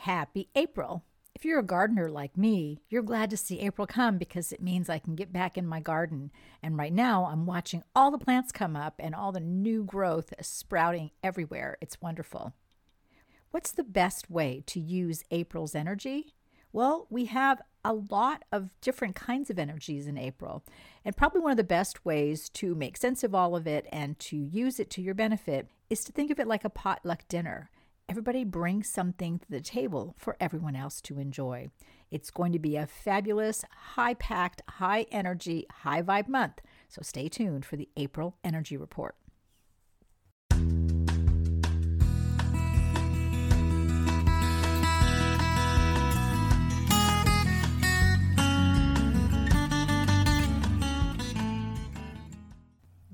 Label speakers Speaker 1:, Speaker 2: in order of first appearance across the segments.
Speaker 1: happy April. If you're a gardener like me, you're glad to see April come because it means I can get back in my garden. And right now, I'm watching all the plants come up and all the new growth sprouting everywhere. It's wonderful. What's the best way to use April's energy? Well, we have a lot of different kinds of energies in April. And probably one of the best ways to make sense of all of it and to use it to your benefit is to think of it like a potluck dinner. Everybody brings something to the table for everyone else to enjoy. It's going to be a fabulous, high packed, high energy, high vibe month. So stay tuned for the April Energy Report.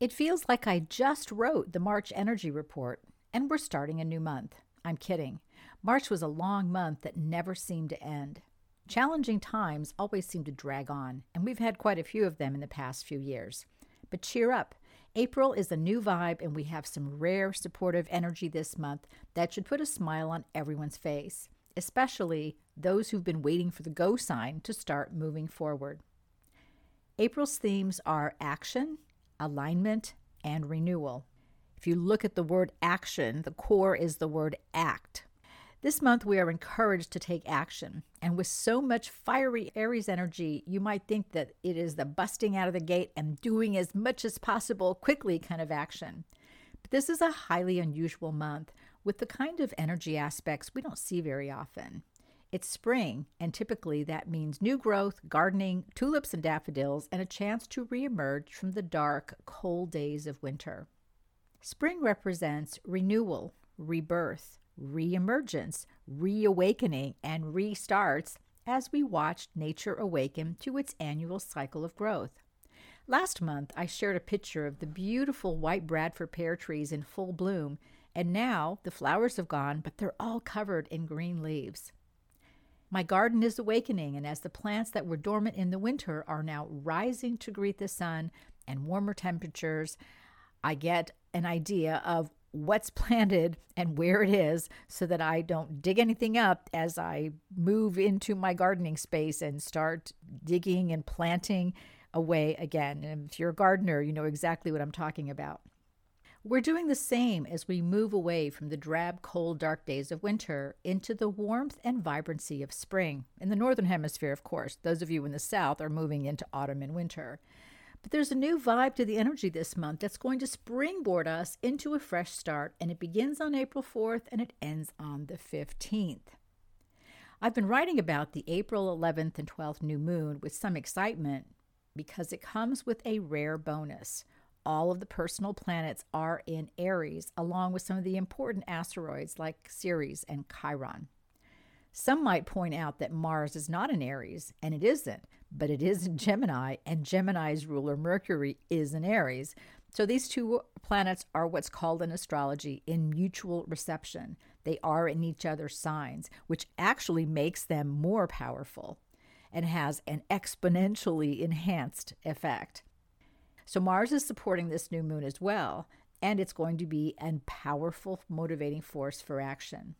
Speaker 1: It feels like I just wrote the March Energy Report and we're starting a new month. I'm kidding. March was a long month that never seemed to end. Challenging times always seem to drag on, and we've had quite a few of them in the past few years. But cheer up. April is a new vibe, and we have some rare supportive energy this month that should put a smile on everyone's face, especially those who've been waiting for the go sign to start moving forward. April's themes are action, alignment, and renewal. If you look at the word action, the core is the word act. This month, we are encouraged to take action. And with so much fiery Aries energy, you might think that it is the busting out of the gate and doing as much as possible quickly kind of action. But this is a highly unusual month with the kind of energy aspects we don't see very often. It's spring, and typically that means new growth, gardening, tulips and daffodils, and a chance to reemerge from the dark, cold days of winter. Spring represents renewal, rebirth, reemergence, reawakening, and restarts as we watch nature awaken to its annual cycle of growth. Last month, I shared a picture of the beautiful white Bradford pear trees in full bloom, and now the flowers have gone, but they're all covered in green leaves. My garden is awakening, and as the plants that were dormant in the winter are now rising to greet the sun and warmer temperatures, I get an idea of what's planted and where it is so that I don't dig anything up as I move into my gardening space and start digging and planting away again. And if you're a gardener, you know exactly what I'm talking about. We're doing the same as we move away from the drab, cold, dark days of winter into the warmth and vibrancy of spring. In the Northern Hemisphere, of course, those of you in the South are moving into autumn and winter. But there's a new vibe to the energy this month that's going to springboard us into a fresh start, and it begins on April 4th and it ends on the 15th. I've been writing about the April 11th and 12th new moon with some excitement because it comes with a rare bonus all of the personal planets are in Aries, along with some of the important asteroids like Ceres and Chiron. Some might point out that Mars is not in Aries, and it isn't, but it is in Gemini, and Gemini's ruler Mercury is in Aries. So these two planets are what's called in astrology in mutual reception. They are in each other's signs, which actually makes them more powerful and has an exponentially enhanced effect. So Mars is supporting this new moon as well, and it's going to be a powerful motivating force for action.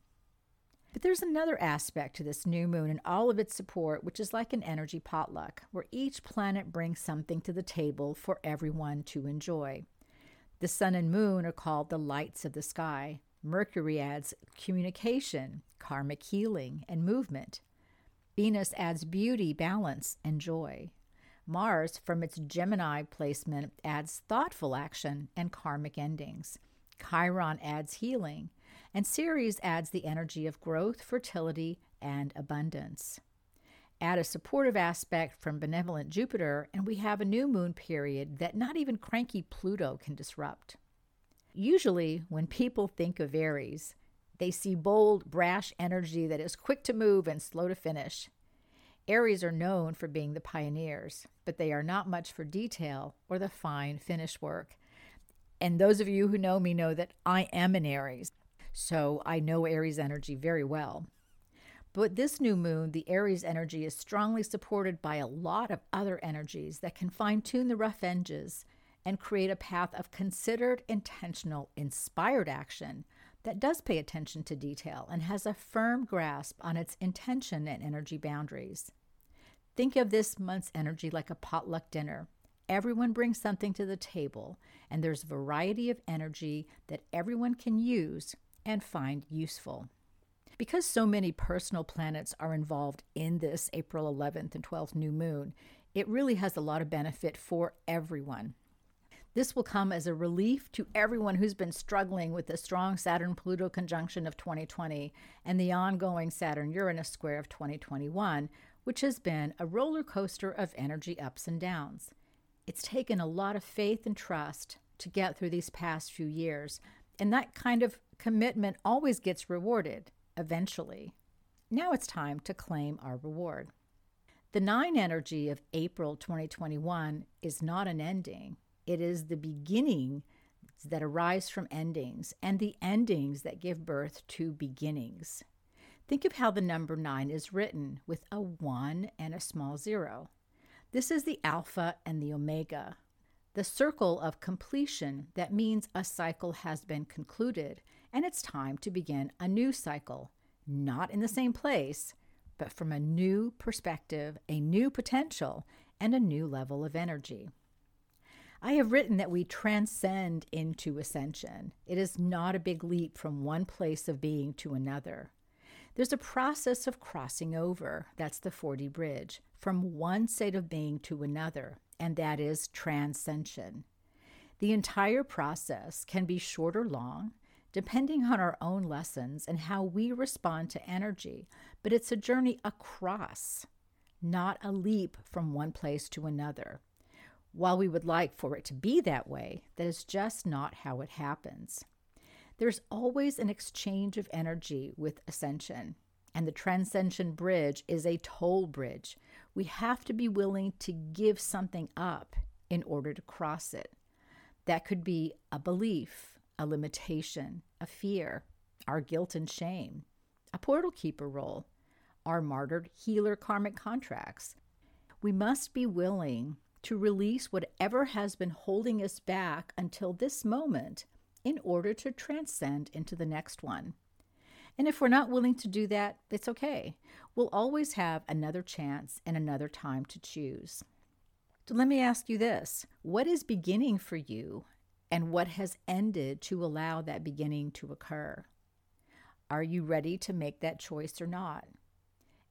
Speaker 1: But there's another aspect to this new moon and all of its support, which is like an energy potluck, where each planet brings something to the table for everyone to enjoy. The sun and moon are called the lights of the sky. Mercury adds communication, karmic healing, and movement. Venus adds beauty, balance, and joy. Mars, from its Gemini placement, adds thoughtful action and karmic endings. Chiron adds healing, and Ceres adds the energy of growth, fertility, and abundance. Add a supportive aspect from benevolent Jupiter, and we have a new moon period that not even cranky Pluto can disrupt. Usually, when people think of Aries, they see bold, brash energy that is quick to move and slow to finish. Aries are known for being the pioneers, but they are not much for detail or the fine finish work. And those of you who know me know that I am an Aries, so I know Aries energy very well. But this new moon, the Aries energy is strongly supported by a lot of other energies that can fine tune the rough edges and create a path of considered, intentional, inspired action that does pay attention to detail and has a firm grasp on its intention and energy boundaries. Think of this month's energy like a potluck dinner. Everyone brings something to the table, and there's variety of energy that everyone can use and find useful. Because so many personal planets are involved in this April 11th and 12th new moon, it really has a lot of benefit for everyone. This will come as a relief to everyone who's been struggling with the strong Saturn Pluto conjunction of 2020 and the ongoing Saturn Uranus square of 2021, which has been a roller coaster of energy ups and downs. It's taken a lot of faith and trust to get through these past few years, and that kind of commitment always gets rewarded eventually. Now it's time to claim our reward. The nine energy of April 2021 is not an ending, it is the beginning that arise from endings and the endings that give birth to beginnings. Think of how the number nine is written with a one and a small zero. This is the alpha and the omega, the circle of completion that means a cycle has been concluded and it's time to begin a new cycle, not in the same place, but from a new perspective, a new potential, and a new level of energy. I have written that we transcend into ascension. It is not a big leap from one place of being to another. There's a process of crossing over, that's the 4D bridge, from one state of being to another, and that is transcension. The entire process can be short or long, depending on our own lessons and how we respond to energy, but it's a journey across, not a leap from one place to another. While we would like for it to be that way, that is just not how it happens. There's always an exchange of energy with ascension, and the Transcension Bridge is a toll bridge. We have to be willing to give something up in order to cross it. That could be a belief, a limitation, a fear, our guilt and shame, a portal keeper role, our martyred healer karmic contracts. We must be willing to release whatever has been holding us back until this moment in order to transcend into the next one. And if we're not willing to do that, it's okay. We'll always have another chance and another time to choose. So let me ask you this what is beginning for you, and what has ended to allow that beginning to occur? Are you ready to make that choice or not?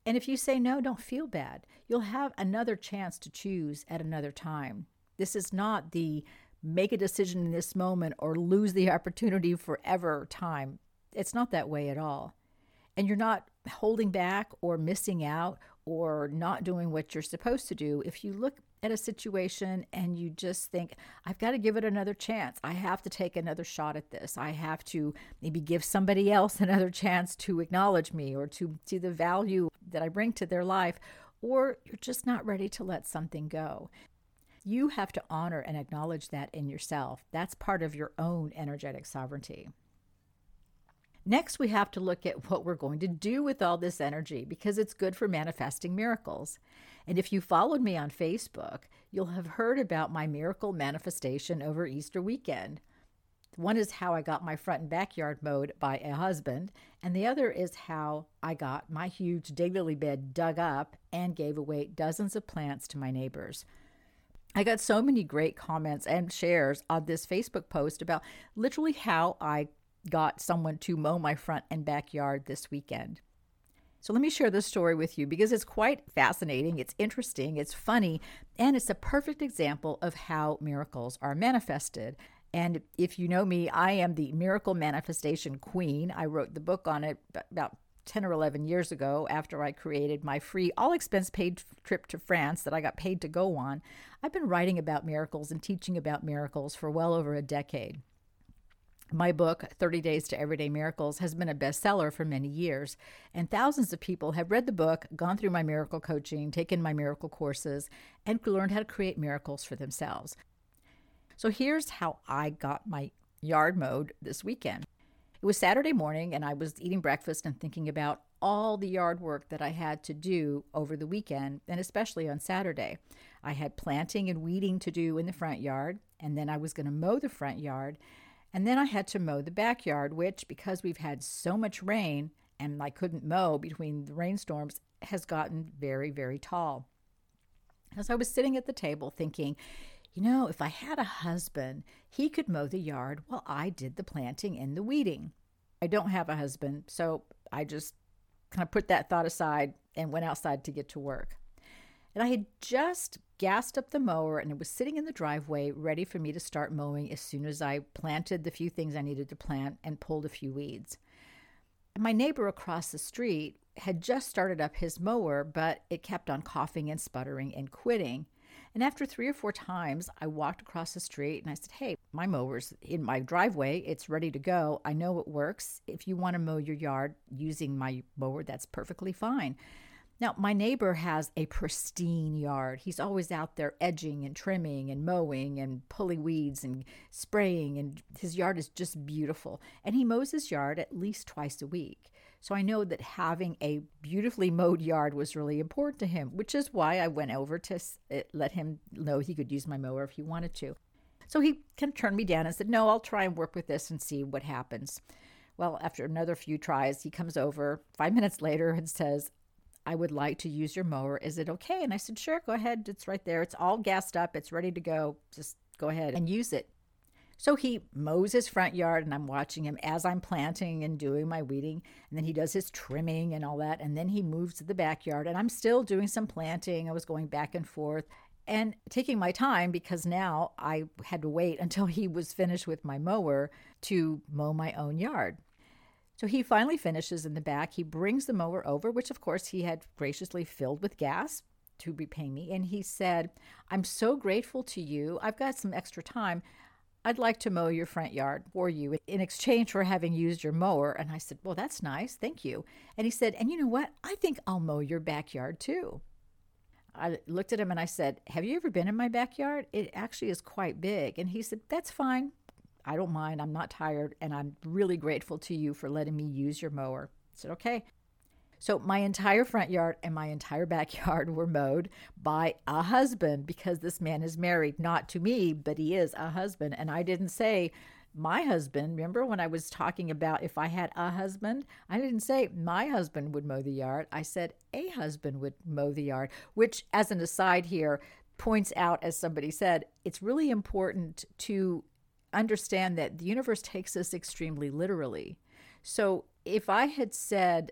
Speaker 1: And if you say no, don't feel bad. You'll have another chance to choose at another time. This is not the make a decision in this moment or lose the opportunity forever time. It's not that way at all. And you're not holding back or missing out or not doing what you're supposed to do if you look at a situation and you just think, I've got to give it another chance. I have to take another shot at this. I have to maybe give somebody else another chance to acknowledge me or to see the value that I bring to their life, or you're just not ready to let something go. You have to honor and acknowledge that in yourself. That's part of your own energetic sovereignty. Next, we have to look at what we're going to do with all this energy because it's good for manifesting miracles. And if you followed me on Facebook, you'll have heard about my miracle manifestation over Easter weekend. One is how I got my front and backyard mowed by a husband, and the other is how I got my huge daylily bed dug up and gave away dozens of plants to my neighbors. I got so many great comments and shares on this Facebook post about literally how I got someone to mow my front and backyard this weekend. So let me share this story with you because it's quite fascinating, it's interesting, it's funny, and it's a perfect example of how miracles are manifested. And if you know me, I am the miracle manifestation queen. I wrote the book on it about 10 or 11 years ago after I created my free all expense paid trip to France that I got paid to go on. I've been writing about miracles and teaching about miracles for well over a decade. My book, 30 Days to Everyday Miracles, has been a bestseller for many years, and thousands of people have read the book, gone through my miracle coaching, taken my miracle courses, and learned how to create miracles for themselves. So here's how I got my yard mowed this weekend. It was Saturday morning, and I was eating breakfast and thinking about all the yard work that I had to do over the weekend, and especially on Saturday. I had planting and weeding to do in the front yard, and then I was going to mow the front yard. And then I had to mow the backyard, which, because we've had so much rain and I couldn't mow between the rainstorms, has gotten very, very tall. As I was sitting at the table thinking, you know, if I had a husband, he could mow the yard while I did the planting and the weeding. I don't have a husband, so I just kind of put that thought aside and went outside to get to work. And I had just gassed up the mower and it was sitting in the driveway ready for me to start mowing as soon as I planted the few things I needed to plant and pulled a few weeds. My neighbor across the street had just started up his mower, but it kept on coughing and sputtering and quitting. And after three or four times, I walked across the street and I said, Hey, my mower's in my driveway. It's ready to go. I know it works. If you want to mow your yard using my mower, that's perfectly fine. Now, my neighbor has a pristine yard. He's always out there edging and trimming and mowing and pulling weeds and spraying, and his yard is just beautiful. And he mows his yard at least twice a week. So I know that having a beautifully mowed yard was really important to him, which is why I went over to let him know he could use my mower if he wanted to. So he kind of turned me down and said, No, I'll try and work with this and see what happens. Well, after another few tries, he comes over five minutes later and says, I would like to use your mower. Is it okay? And I said, Sure, go ahead. It's right there. It's all gassed up. It's ready to go. Just go ahead and use it. So he mows his front yard, and I'm watching him as I'm planting and doing my weeding. And then he does his trimming and all that. And then he moves to the backyard, and I'm still doing some planting. I was going back and forth and taking my time because now I had to wait until he was finished with my mower to mow my own yard. So he finally finishes in the back. He brings the mower over, which of course he had graciously filled with gas to repay me. And he said, I'm so grateful to you. I've got some extra time. I'd like to mow your front yard for you in exchange for having used your mower. And I said, Well, that's nice. Thank you. And he said, And you know what? I think I'll mow your backyard too. I looked at him and I said, Have you ever been in my backyard? It actually is quite big. And he said, That's fine. I don't mind. I'm not tired. And I'm really grateful to you for letting me use your mower. I said, okay. So my entire front yard and my entire backyard were mowed by a husband because this man is married, not to me, but he is a husband. And I didn't say, my husband, remember when I was talking about if I had a husband? I didn't say my husband would mow the yard. I said a husband would mow the yard, which, as an aside here, points out, as somebody said, it's really important to understand that the universe takes us extremely literally. So if I had said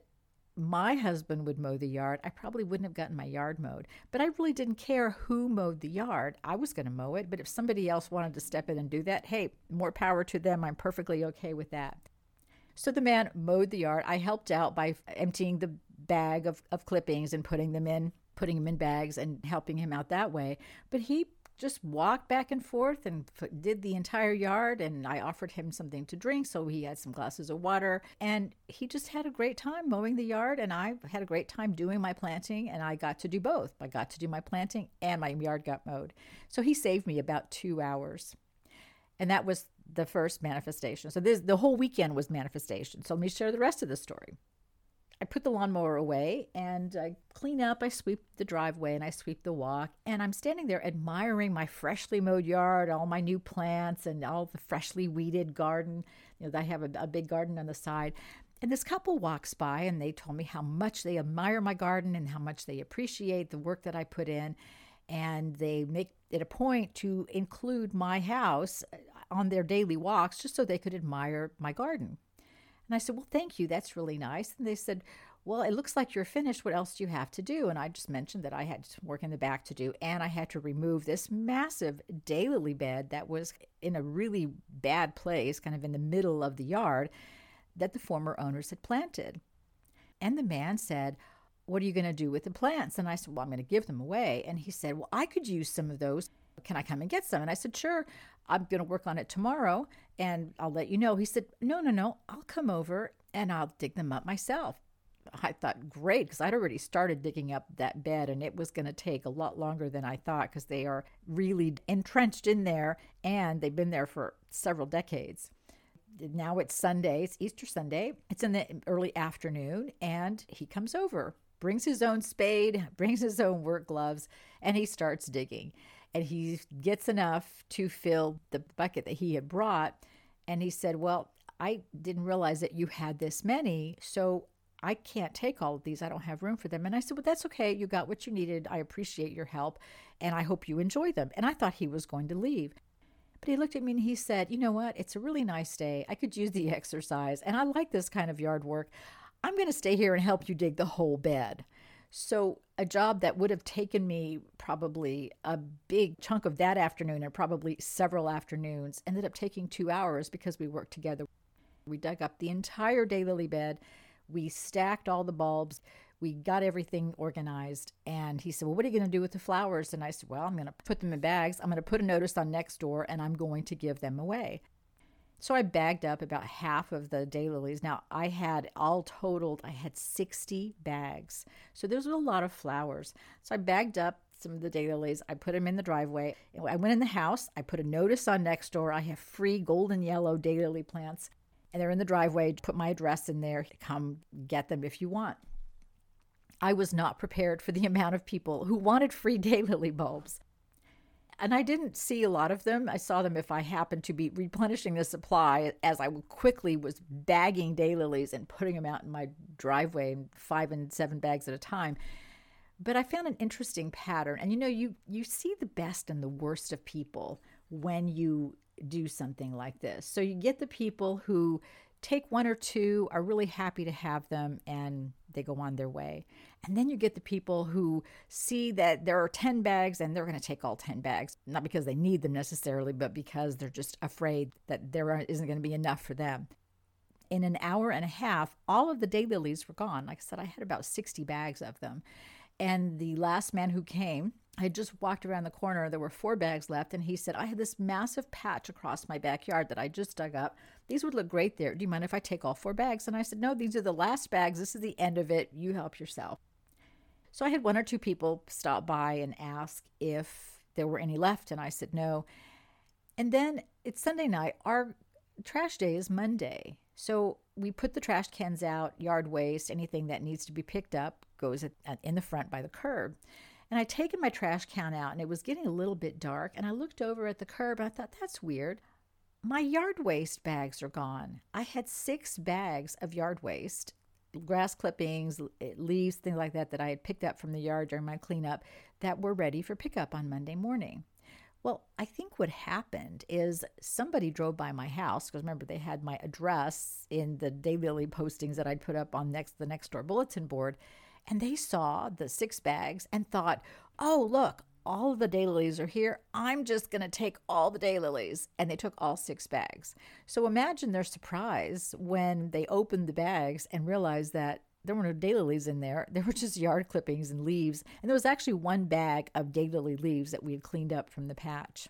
Speaker 1: my husband would mow the yard, I probably wouldn't have gotten my yard mowed. But I really didn't care who mowed the yard. I was going to mow it. But if somebody else wanted to step in and do that, hey, more power to them. I'm perfectly okay with that. So the man mowed the yard. I helped out by emptying the bag of, of clippings and putting them in, putting them in bags and helping him out that way. But he just walked back and forth and did the entire yard. And I offered him something to drink. So he had some glasses of water. And he just had a great time mowing the yard. And I had a great time doing my planting. And I got to do both. I got to do my planting and my yard got mowed. So he saved me about two hours. And that was the first manifestation. So this the whole weekend was manifestation. So let me share the rest of the story. I put the lawnmower away and I clean up. I sweep the driveway and I sweep the walk. And I'm standing there admiring my freshly mowed yard, all my new plants, and all the freshly weeded garden. You know, I have a, a big garden on the side. And this couple walks by and they told me how much they admire my garden and how much they appreciate the work that I put in. And they make it a point to include my house uh, on their daily walks just so they could admire my garden. And I said, Well, thank you. That's really nice. And they said, well, it looks like you're finished. What else do you have to do? And I just mentioned that I had some work in the back to do, and I had to remove this massive daylily bed that was in a really bad place, kind of in the middle of the yard, that the former owners had planted. And the man said, What are you going to do with the plants? And I said, Well, I'm going to give them away. And he said, Well, I could use some of those. Can I come and get some? And I said, Sure. I'm going to work on it tomorrow and I'll let you know. He said, No, no, no. I'll come over and I'll dig them up myself. I thought, great, because I'd already started digging up that bed and it was going to take a lot longer than I thought because they are really entrenched in there and they've been there for several decades. Now it's Sunday, it's Easter Sunday. It's in the early afternoon and he comes over, brings his own spade, brings his own work gloves, and he starts digging. And he gets enough to fill the bucket that he had brought. And he said, Well, I didn't realize that you had this many. So I can't take all of these. I don't have room for them. And I said, Well, that's okay. You got what you needed. I appreciate your help and I hope you enjoy them. And I thought he was going to leave. But he looked at me and he said, You know what? It's a really nice day. I could use the exercise and I like this kind of yard work. I'm going to stay here and help you dig the whole bed. So, a job that would have taken me probably a big chunk of that afternoon and probably several afternoons ended up taking two hours because we worked together. We dug up the entire daylily bed we stacked all the bulbs. We got everything organized. And he said, Well, what are you going to do with the flowers? And I said, Well, I'm going to put them in bags. I'm going to put a notice on Nextdoor and I'm going to give them away. So I bagged up about half of the daylilies. Now I had all totaled, I had 60 bags. So those were a lot of flowers. So I bagged up some of the daylilies. I put them in the driveway. I went in the house. I put a notice on Nextdoor. I have free golden yellow daylily plants and they're in the driveway. Put my address in there. Come get them if you want. I was not prepared for the amount of people who wanted free daylily bulbs. And I didn't see a lot of them. I saw them if I happened to be replenishing the supply as I quickly was bagging daylilies and putting them out in my driveway five and seven bags at a time. But I found an interesting pattern. And you know, you you see the best and the worst of people when you do something like this. So you get the people who take one or two, are really happy to have them, and they go on their way. And then you get the people who see that there are 10 bags and they're going to take all 10 bags, not because they need them necessarily, but because they're just afraid that there isn't going to be enough for them. In an hour and a half, all of the daylilies were gone. Like I said, I had about 60 bags of them. And the last man who came, I had just walked around the corner. There were four bags left, and he said, I had this massive patch across my backyard that I just dug up. These would look great there. Do you mind if I take all four bags? And I said, No, these are the last bags. This is the end of it. You help yourself. So I had one or two people stop by and ask if there were any left, and I said no. And then it's Sunday night. Our trash day is Monday. So we put the trash cans out, yard waste, anything that needs to be picked up goes in the front by the curb. And I'd taken my trash can out and it was getting a little bit dark. And I looked over at the curb and I thought, that's weird. My yard waste bags are gone. I had six bags of yard waste grass clippings, eh, leaves, things like that that I had picked up from the yard during my cleanup that were ready for pickup on Monday morning. Well, I think what happened is somebody drove by my house because remember they had my address in the daily postings that I'd put up on next the Nextdoor bulletin board and they saw the six bags and thought, oh, look, all the daylilies are here. I'm just going to take all the daylilies. And they took all six bags. So imagine their surprise when they opened the bags and realized that there were no daylilies in there. There were just yard clippings and leaves. And there was actually one bag of daylily leaves that we had cleaned up from the patch.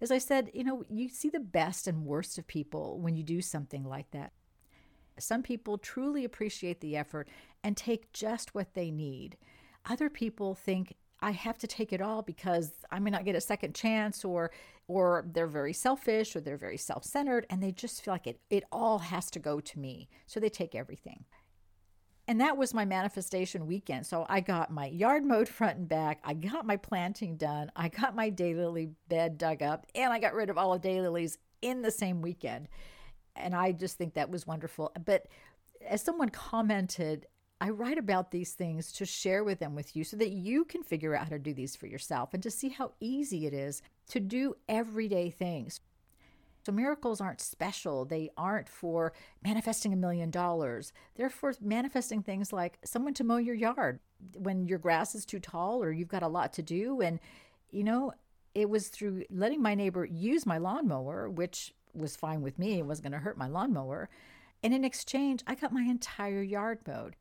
Speaker 1: As I said, you know, you see the best and worst of people when you do something like that. Some people truly appreciate the effort and take just what they need. Other people think I have to take it all because I may not get a second chance or or they're very selfish or they're very self-centered and they just feel like it it all has to go to me. So they take everything. And that was my manifestation weekend. So I got my yard mowed front and back. I got my planting done. I got my daylily bed dug up and I got rid of all the daylilies in the same weekend and I just think that was wonderful. But as someone commented, I write about these things to share with them with you so that you can figure out how to do these for yourself and to see how easy it is to do everyday things. So miracles aren't special. They aren't for manifesting a million dollars. They're for manifesting things like someone to mow your yard when your grass is too tall or you've got a lot to do. And, you know, it was through letting my neighbor use my lawnmower, which was fine with me. It wasn't going to hurt my lawnmower. And in exchange, I got my entire yard mowed.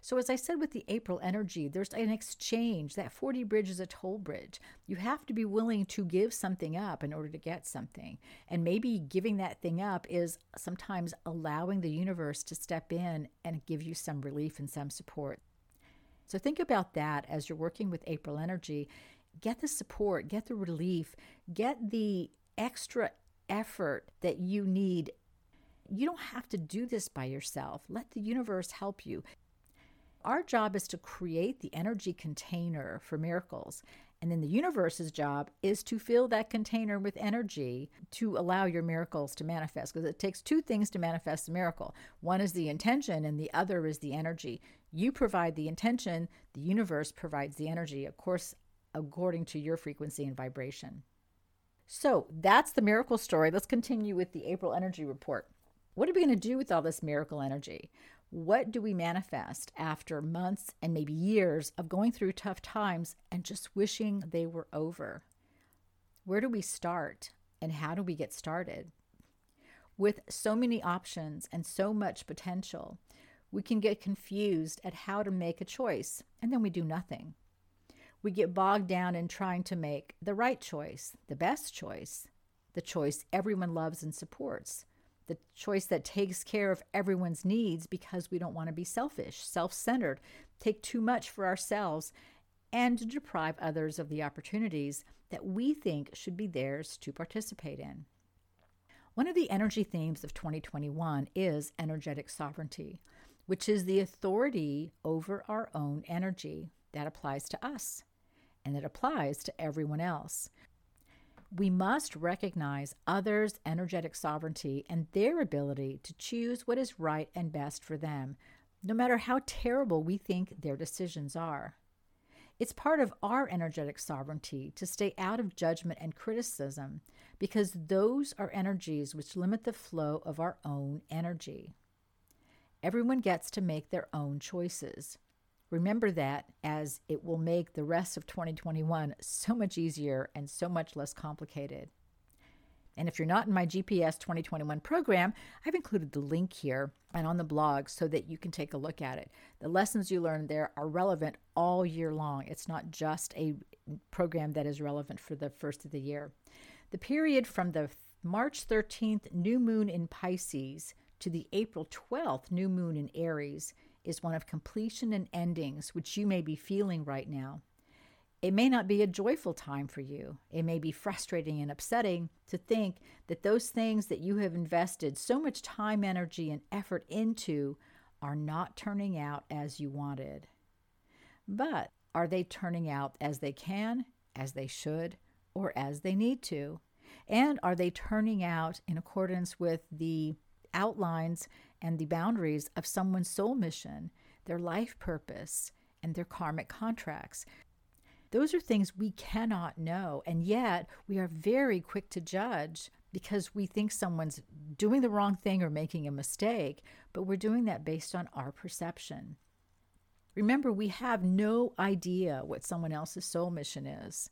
Speaker 1: So, as I said with the April energy, there's an exchange. That 4D bridge is a toll bridge. You have to be willing to give something up in order to get something. And maybe giving that thing up is sometimes allowing the universe to step in and give you some relief and some support. So, think about that as you're working with April energy. Get the support, get the relief, get the extra effort that you need you don't have to do this by yourself. Let the universe help you. Our job is to create the energy container for miracles. And then the universe's job is to fill that container with energy to allow your miracles to manifest. Because it takes two things to manifest a miracle one is the intention, and the other is the energy. You provide the intention, the universe provides the energy, of course, according to your frequency and vibration. So that's the miracle story. Let's continue with the April energy report. What are we going to do with all this miracle energy? What do we manifest after months and maybe years of going through tough times and just wishing they were over? Where do we start and how do we get started? With so many options and so much potential, we can get confused at how to make a choice and then we do nothing. We get bogged down in trying to make the right choice, the best choice, the choice everyone loves and supports the choice that takes care of everyone's needs because we don't want to be selfish, self centered, take too much for ourselves, and deprive others of the opportunities that we think should be theirs to participate in. One of the energy themes of 2021 is energetic sovereignty, which is the authority over our own energy that applies to us and it applies to everyone else we must recognize others' energetic sovereignty and their ability to choose what is right and best for them, no matter how terrible we think their decisions are. It's part of our energetic sovereignty to stay out of judgment and criticism because those are energies which limit the flow of our own energy. Everyone gets to make their own choices. Remember that as it will make the rest of 2021 so much easier and so much less complicated. And if you're not in my GPS 2021 program, I've included the link here and on the blog so that you can take a look at it. The lessons you learn there are relevant all year long. It's not just a program that is relevant for the first of the year. The period from the March 13th new moon in Pisces to the April 12th new moon in Aries is one of completion and endings, which you may be feeling right now. It may not be a joyful time for you. It may be frustrating and upsetting to think that those things that you have invested so much time, energy, and effort into are not turning out as you wanted. But are they turning out as they can, as they should, or as they need to? And are they turning out in accordance with the outlines and the boundaries of someone's soul mission, their life purpose, and their karmic contracts. Those are things we cannot know, and yet we are very quick to judge because we think someone's doing the wrong thing or making a mistake, but we're doing that based on our perception. Remember, we have no idea what someone else's soul mission is,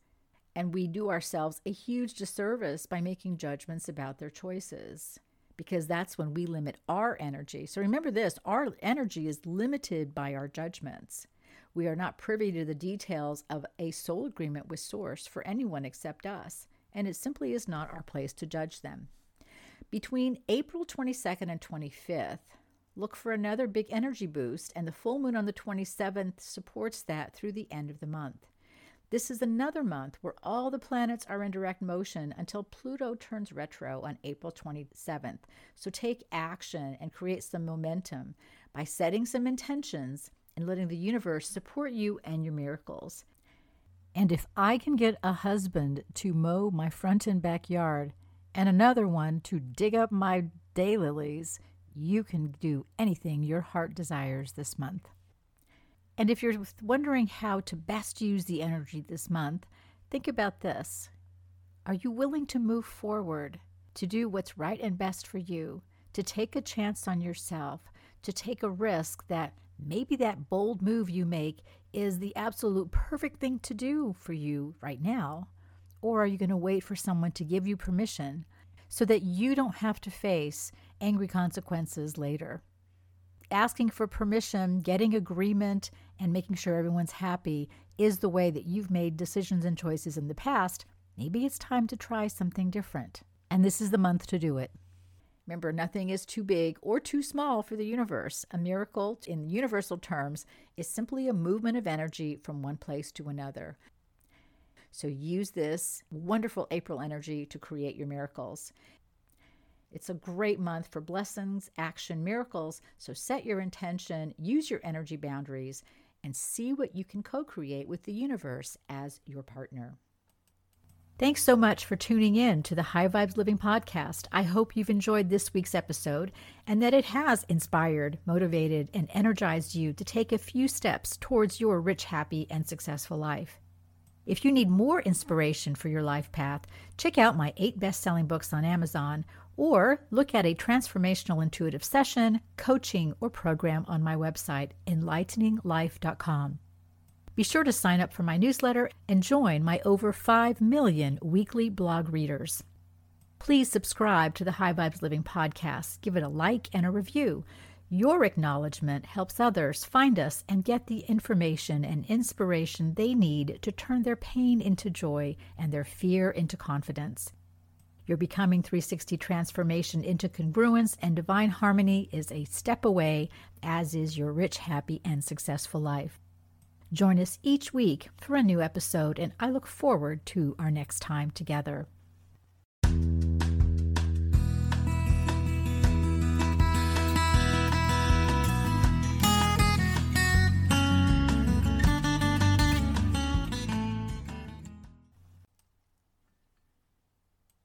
Speaker 1: and we do ourselves a huge disservice by making judgments about their choices because that's when we limit our energy. So remember this our energy is limited by our judgments. We are not privy to the details of a soul agreement with Source for anyone except us, and it simply is not our place to judge them. Between April 22nd and 25th, look for another big energy boost, and the full moon on the 27th supports that through the end of the month. This is another month where all the planets are in direct motion until Pluto turns retro on April 27th. So take action and create some momentum by setting some intentions and letting the universe support you and your miracles. And if I can get a husband to mow my front and backyard and another one to dig up my daylilies, you can do anything your heart desires this month. And if you're wondering how to best use the energy this month, think about this. Are you willing to move forward to do what's right and best for you, to take a chance on yourself, to take a risk that maybe that bold move you make is the absolute perfect thing to do for you right now? Or are you going to wait for someone to give you permission so that you don't have to face angry consequences later? Asking for permission, getting agreement, and making sure everyone's happy is the way that you've made decisions and choices in the past. Maybe it's time to try something different. And this is the month to do it. Remember, nothing is too big or too small for the universe. A miracle, in universal terms, is simply a movement of energy from one place to another. So use this wonderful April energy to create your miracles. It's a great month for blessings, action, miracles. So set your intention, use your energy boundaries, and see what you can co create with the universe as your partner. Thanks so much for tuning in to the High Vibes Living podcast. I hope you've enjoyed this week's episode and that it has inspired, motivated, and energized you to take a few steps towards your rich, happy, and successful life. If you need more inspiration for your life path, check out my eight best selling books on Amazon or look at a transformational intuitive session, coaching, or program on my website, enlighteninglife.com. Be sure to sign up for my newsletter and join my over 5 million weekly blog readers. Please subscribe to the High Vibes Living podcast, give it a like and a review. Your acknowledgement helps others find us and get the information and inspiration they need to turn their pain into joy and their fear into confidence. Your Becoming 360 transformation into congruence and divine harmony is a step away, as is your rich, happy, and successful life. Join us each week for a new episode, and I look forward to our next time together.